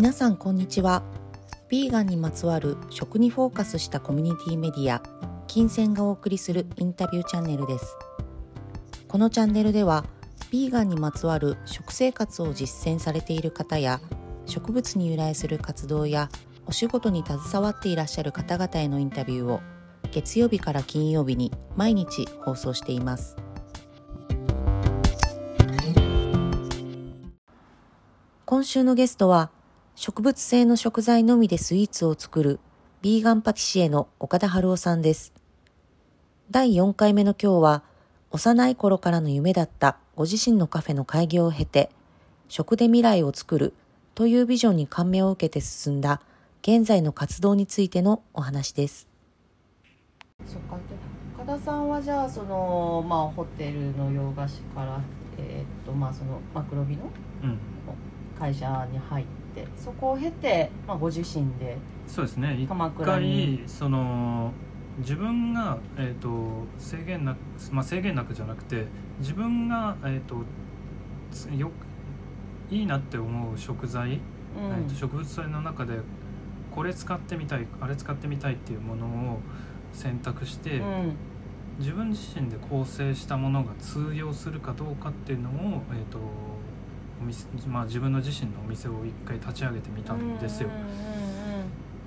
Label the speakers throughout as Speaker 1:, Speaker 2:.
Speaker 1: 皆さんこんにちは。ヴィーガンにまつわる食にフォーカスしたコミュニティメディア金銭がお送りするインタビューチャンネルです。このチャンネルではヴィーガンにまつわる食生活を実践されている方や植物に由来する活動やお仕事に携わっていらっしゃる方々へのインタビューを月曜日から金曜日に毎日放送しています。今週のゲストは植物性の食材のみでスイーツを作るビーガンパティシエの岡田春夫さんです。第4回目の今日は幼い頃からの夢だったご自身のカフェの開業を経て食で未来を作るというビジョンに感銘を受けて進んだ現在の活動についてのお話です。そっか。岡田さんはじゃあその、まあ、ホテルの洋菓子から、えー、っとまあ、そのマクロビの？会社に入って、うん、そこを経て、まあ、ご自身で
Speaker 2: そうですね。一回その自分が、えーと、制限なく、まあ、制限なくじゃなくて自分が、えーと、よいいなって思う食材、うん、えーと植物性の中でこれ使ってみたいあれ使ってみたいっていうものを選択して、うん、自分自身で構成したものが通用するかどうかっていうのを、えーとお店まあ、自分の自身のお店を一回立ち上げてみたんですよ。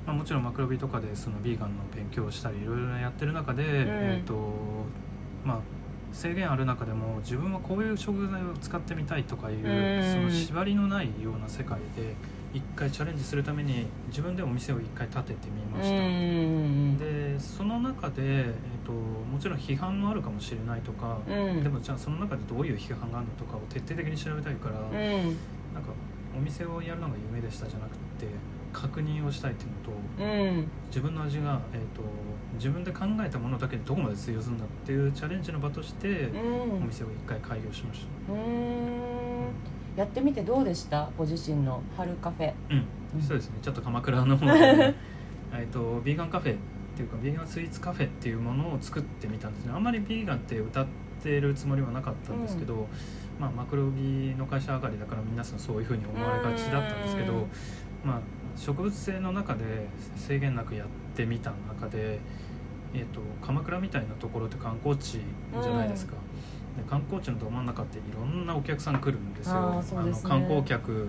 Speaker 2: まあ、もちろんマクロビとかでそのビーガンの勉強をしたりいろいろやってる中で、うん、えーとまあ、制限ある中でも自分はこういう食材を使ってみたいとかいう、その縛りのないような世界で一回チャレンジするために自分でお店を一回立ててみました、でその中で、えーと、もちろん批判もあるかもしれないとか、うん、でもじゃあその中でどういう批判があるのとかを徹底的に調べたいから、うん、なんかお店をやるのが夢でしたじゃなくて確認をしたいっていうのと、うん、自分の味が、えーと、自分で考えたものだけでどこまで通用するんだっていうチャレンジの場として、お店を一回開業しました。
Speaker 1: やってみてどうでした？ご自身の春カフェ。
Speaker 2: うん、そうですね。ちょっと鎌倉の方で、えっとビーガンカフェっていうかビーガンスイーツカフェっていうものを作ってみたんですね。あんまりビーガンって歌ってるつもりはなかったんですけど、うん、まあマクロビの会社上がりだから皆さんそういうふうに思われがちだったんですけどまあ植物性の中で制限なくやってみた中で、えーと、鎌倉みたいなところって観光地じゃないですか、観光地のど真ん中っていろんなお客さん来るんですよ。あ、ね、の観光客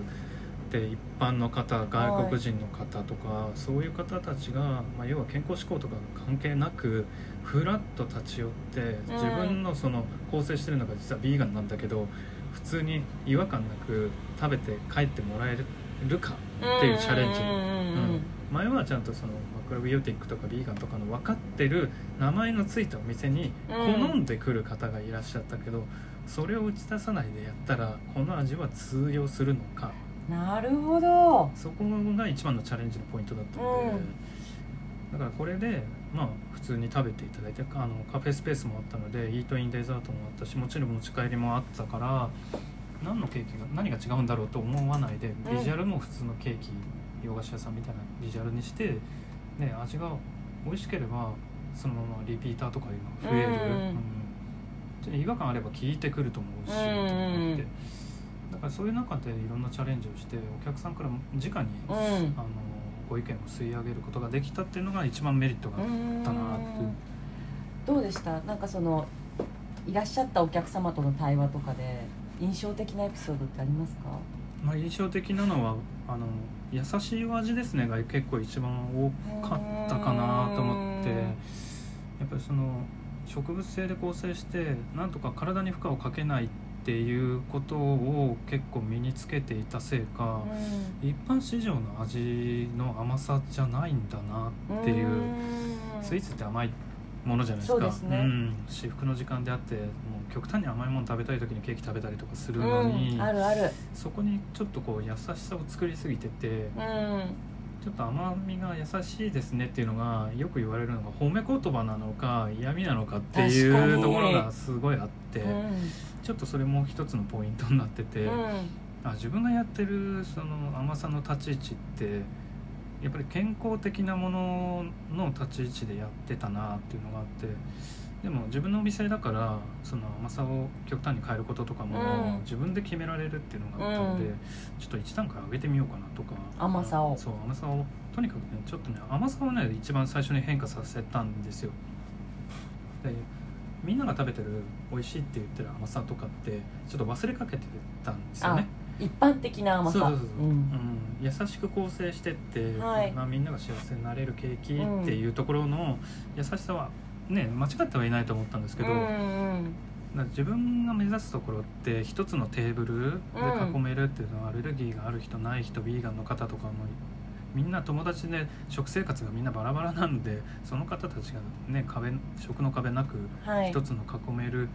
Speaker 2: で一般の方外国人の方とか、はい、そういう方たちが、まあ、要は健康志向とか関係なくふらっと立ち寄って自分のその構成してるのが実はビーガンなんだけど普通に違和感なく食べて帰ってもらえるかっていうチャレンジ。うん前はちゃんとそのマクロビオティックとかビーガンとかの分かってる名前の付いたお店に好んでくる方がいらっしゃったけど、それを打ち出さないでやったらこの味は通用するのか。
Speaker 1: なるほど。
Speaker 2: そこが一番のチャレンジのポイントだったので、うん、だからこれでまあ普通に食べていただいてあのカフェスペースもあったのでイートインデザートもあったしもちろん持ち帰りもあったから何のケーキが何が違うんだろうと思わないでビジュアルも普通のケーキ洋菓子屋さんみたいなビジュアルにして、ね、味が美味しければそのままリピーターとかいうのが増える、うん、違和感あれば聞いてくると思うし、うん、だからそういう中でいろんなチャレンジをしてお客さんから直に、うん、あのご意見を吸い上げることができたっていうのが一番メリットがあったなって
Speaker 1: どうでした？なんかそのいらっしゃったお客様との対話とかで印象的なエピソードってありますか？
Speaker 2: まあ、印象的なのはあの優しいお味ですねが結構一番多かったかなと思って。やっぱりその植物性で構成してなんとか体に負荷をかけないっていうことを結構身につけていたせいか、一般市場の味の甘さじゃないんだなっていう。スイーツって甘いものじゃないですか、ね、うん、至福の時間であってもう極端に甘いもの食べたい時にケーキ食べたりとかするのに、
Speaker 1: うん、あるある。
Speaker 2: そこにちょっとこう優しさを作りすぎてて、うん、ちょっと甘みが優しいですねっていうのがよく言われるのが褒め言葉なのか嫌味なのかっていうところがすごいあって、ちょっとそれも一つのポイントになってて、あ自分がやってるその甘さの立ち位置ってやっぱり健康的なものの立ち位置でやってたなっていうのがあってでも自分のお店だからその甘さを極端に変えることとかも、
Speaker 1: うん。
Speaker 2: 自分で決められるっていうのがあったので、
Speaker 1: うん。
Speaker 2: ちょっと一段階上げてみようかなとか
Speaker 1: 甘さを。
Speaker 2: そう甘さを。とにかくねちょっとね甘さをね一番最初に変化させたんですよ。でみんなが食べてる美味しいって言ってる甘さとかってちょっと忘れかけてたんですよね
Speaker 1: 一般的な甘さ
Speaker 2: そうそうそうそう、
Speaker 1: ん。
Speaker 2: うん。優しく構成してって、
Speaker 1: はい。
Speaker 2: まあ、みんなが幸せになれるケーキっていうところの優しさはね間違ってはいないと思ったんですけど、
Speaker 1: うんうん。
Speaker 2: 自分が目指すところって一つのテーブルで囲めるっていうのは、アレルギーがある人ない人ビーガンの方とかもみんな友達で食生活がみんなバラバラなんでその方たちがね壁食の壁なく
Speaker 1: はい。
Speaker 2: 一つの囲める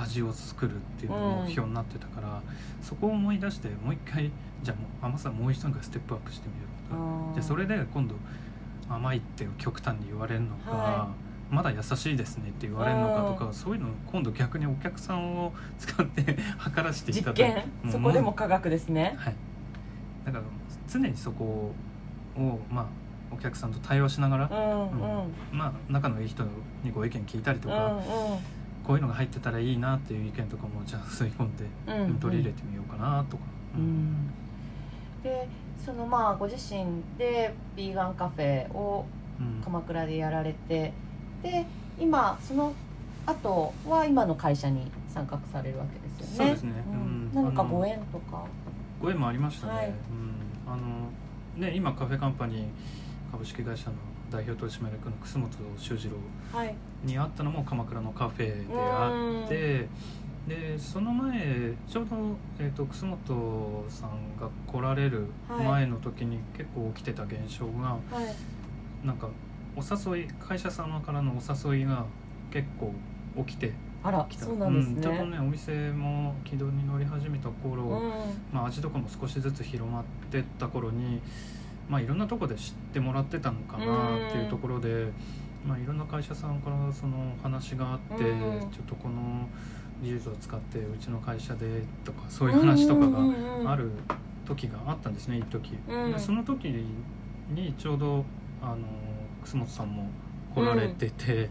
Speaker 2: 味を作るっていうのが目標になってたから、そこを思い出してもう一回じゃあもう甘さもう一段階ステップアップしてみようとか。じゃあそれで今度甘いって極端に言われるのか、
Speaker 1: は
Speaker 2: まだ優しいですねって言われるのかとか、
Speaker 1: うん
Speaker 2: そういうのを今度逆にお客さんを使って 測らせていた
Speaker 1: 実
Speaker 2: だい
Speaker 1: そこでも科学ですね。
Speaker 2: はい。だから常にそこをまあお客さんと対話しながら、
Speaker 1: うんうん。
Speaker 2: まあ仲のいい人にご意見聞いたりとか、こういうのが入ってたらいいなっていう意見とかもじゃあ吸い込んで、
Speaker 1: うんうんうん。
Speaker 2: 取り入れてみようかなとか、
Speaker 1: うん。でそのまあご自身でビーガンカフェを
Speaker 2: うん。
Speaker 1: 鎌倉でやられてで今その後は今の会社に参画されるわけですよね。
Speaker 2: そうですね。
Speaker 1: うん。
Speaker 2: うん。
Speaker 1: 何かご縁とか。
Speaker 2: ご縁もありましたね、
Speaker 1: はい。
Speaker 2: うん、あのね今カフェカンパニー株式会社の代表取締役の楠本修二郎
Speaker 1: はい。
Speaker 2: に会ったのも鎌倉のカフェであってでその前ちょうど、えー、と楠本さんが来られる前の時に結構起きてた現象が、
Speaker 1: はい。
Speaker 2: なんかお誘い会社様からのお誘いが結構起きて
Speaker 1: あら
Speaker 2: きた。
Speaker 1: そうなんですね。
Speaker 2: ちょうどねお店も軌道に乗り始めた頃、
Speaker 1: うん。
Speaker 2: まあ、味とかも少しずつ広まってった頃に、まあ、いろんなとこで知ってもらってたのかなっていうところで、まあ、いろんな会社さんからその話があって、
Speaker 1: うん。
Speaker 2: ちょっとこの技術を使ってうちの会社でとかそういう話とかがある時があったんですね一時、
Speaker 1: うん。
Speaker 2: でその時にちょうどあの楠本さんも来られてて、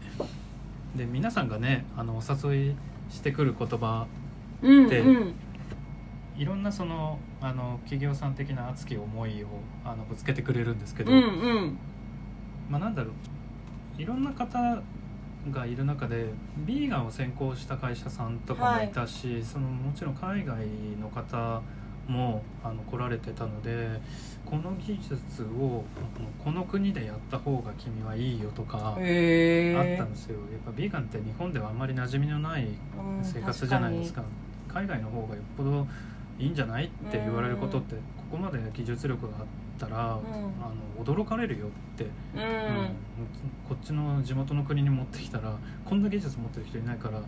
Speaker 2: で皆さんがねあのお誘いしてくる言葉で
Speaker 1: うんうん
Speaker 2: いろんなそのあの企業さん的な熱き思いをあのぶつけてくれるんですけど、
Speaker 1: うんうん。
Speaker 2: まあなんだろう。いろんな方がいる中でビーガンを先行した会社さんとかもい。たし、そのもちろん海外の方もあの来られてたのでこの技術をこの国でやった方が君はいいよとかあったんですよ。やっぱビーガンって日本ではあんまり馴染みのない生活じゃないですか。海外の方がよっぽどいいんじゃない？って言われることってここまで技術力があったら、あの驚かれるよって、
Speaker 1: うん。
Speaker 2: うん。こっちの地元の国に持ってきたらこんな技術持ってる人いないから
Speaker 1: うん。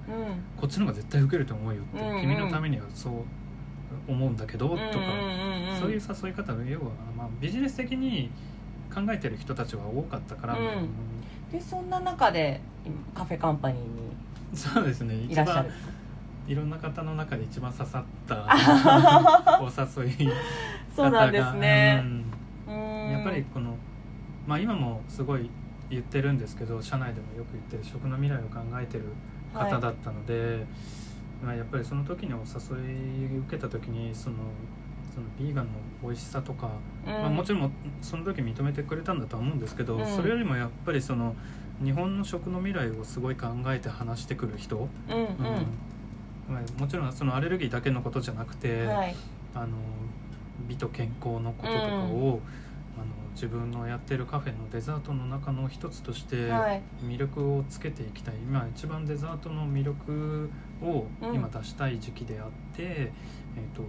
Speaker 2: こっちの方が絶対受けると思うよって、君のためにはそう思うんだけど、とか、
Speaker 1: うん
Speaker 2: そういう誘い方要は、まあ、ビジネス的に考えてる人たちは多かったから、
Speaker 1: うん。でそんな中で今カフェカンパニーに
Speaker 2: そうですね。
Speaker 1: いらっしゃる
Speaker 2: いろんな方の中で一番刺さった お誘い
Speaker 1: そうなんですね。
Speaker 2: うん。
Speaker 1: うん。
Speaker 2: やっぱりこの、まあ、今もすごい言ってるんですけど社内でもよく言ってる食の未来を考えてる方だったので、まあ、やっぱりその時にお誘い受けた時にそのそのビーガンの美味しさとか、
Speaker 1: うん。
Speaker 2: まあ、もちろんその時認めてくれたんだとは思うんですけど、
Speaker 1: うん。
Speaker 2: それよりもやっぱりその日本の食の未来をすごい考えて話してくる人、
Speaker 1: うん
Speaker 2: もちろんそのアレルギーだけのことじゃなくて、
Speaker 1: はい。
Speaker 2: あの美と健康のこととかを、あの自分のやってるカフェのデザートの中の一つとして
Speaker 1: はい。
Speaker 2: 魅力をつけていきたい。今一番デザートの魅力を
Speaker 1: うん。
Speaker 2: 今出したい時期であって、えーと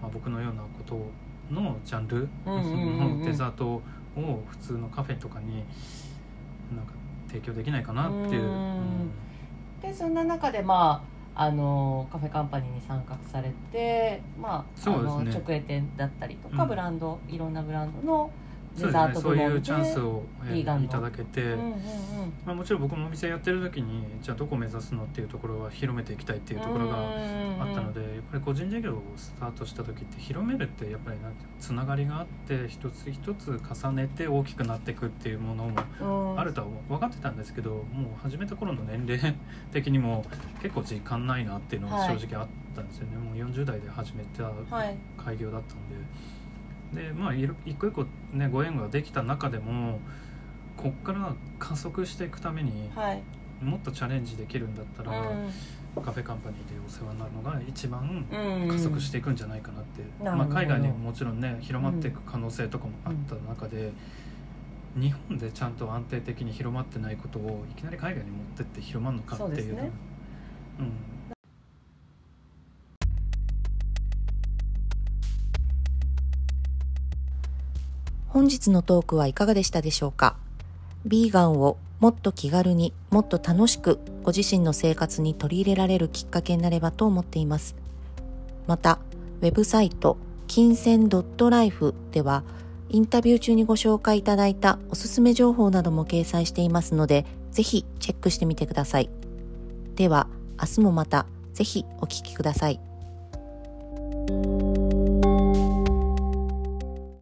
Speaker 2: まあ、僕のようなことのジャンル
Speaker 1: うんうんうんうん。
Speaker 2: のデザートを普通のカフェとかになんか提供できないかなっていう。
Speaker 1: うん。
Speaker 2: うん。
Speaker 1: でそんな中でまああのカフェカンパニーに参画されて、まあ、
Speaker 2: ね。
Speaker 1: の直営店だったりとか、
Speaker 2: うん。
Speaker 1: ブランドいろんなブランドの
Speaker 3: デザート
Speaker 2: ねそういうチャンスを、えいただけて、
Speaker 3: うんうんうん。
Speaker 2: まあ、もちろん僕もお店やってる時にじゃあどこを目指すのっていうところは広めていきたいっていうところがあったのでやっぱり個人事業をスタートした時って広めるってやっぱりなんかつながりがあって一つ一つ重ねて大きくなっていくっていうものも
Speaker 3: うん。
Speaker 2: あるとは分かってたんですけどもう始めた頃の年齢的にも結構時間ないなっていうのが正直あったんですよね、もう40代で始めた
Speaker 3: はい。
Speaker 2: 開業だったんででまあ一個一個ねご縁ができた中でもこっから加速していくために
Speaker 3: はい。
Speaker 2: もっとチャレンジできるんだったら、カフェカンパニーでお世話になるのが一番
Speaker 3: うん。
Speaker 2: 加速していくんじゃないかなって、まあ、
Speaker 3: なるほど。
Speaker 2: 海外にももちろんね広まっていく可能性とかもあった中で、日本でちゃんと安定的に広まってないことをいきなり海外に持ってって広まるのかっていう
Speaker 3: そうね。
Speaker 2: うん
Speaker 3: 本日のトークはいかがでしたでしょうか？ビーガンをもっと気軽にもっと楽しくご自身の生活に取り入れられるきっかけになればと思っています。またウェブサイト金銭 .life ではインタビュー中にご紹介いただいたおすすめ情報なども掲載していますのでぜひチェックしてみてください。では明日もまたぜひお聞きください。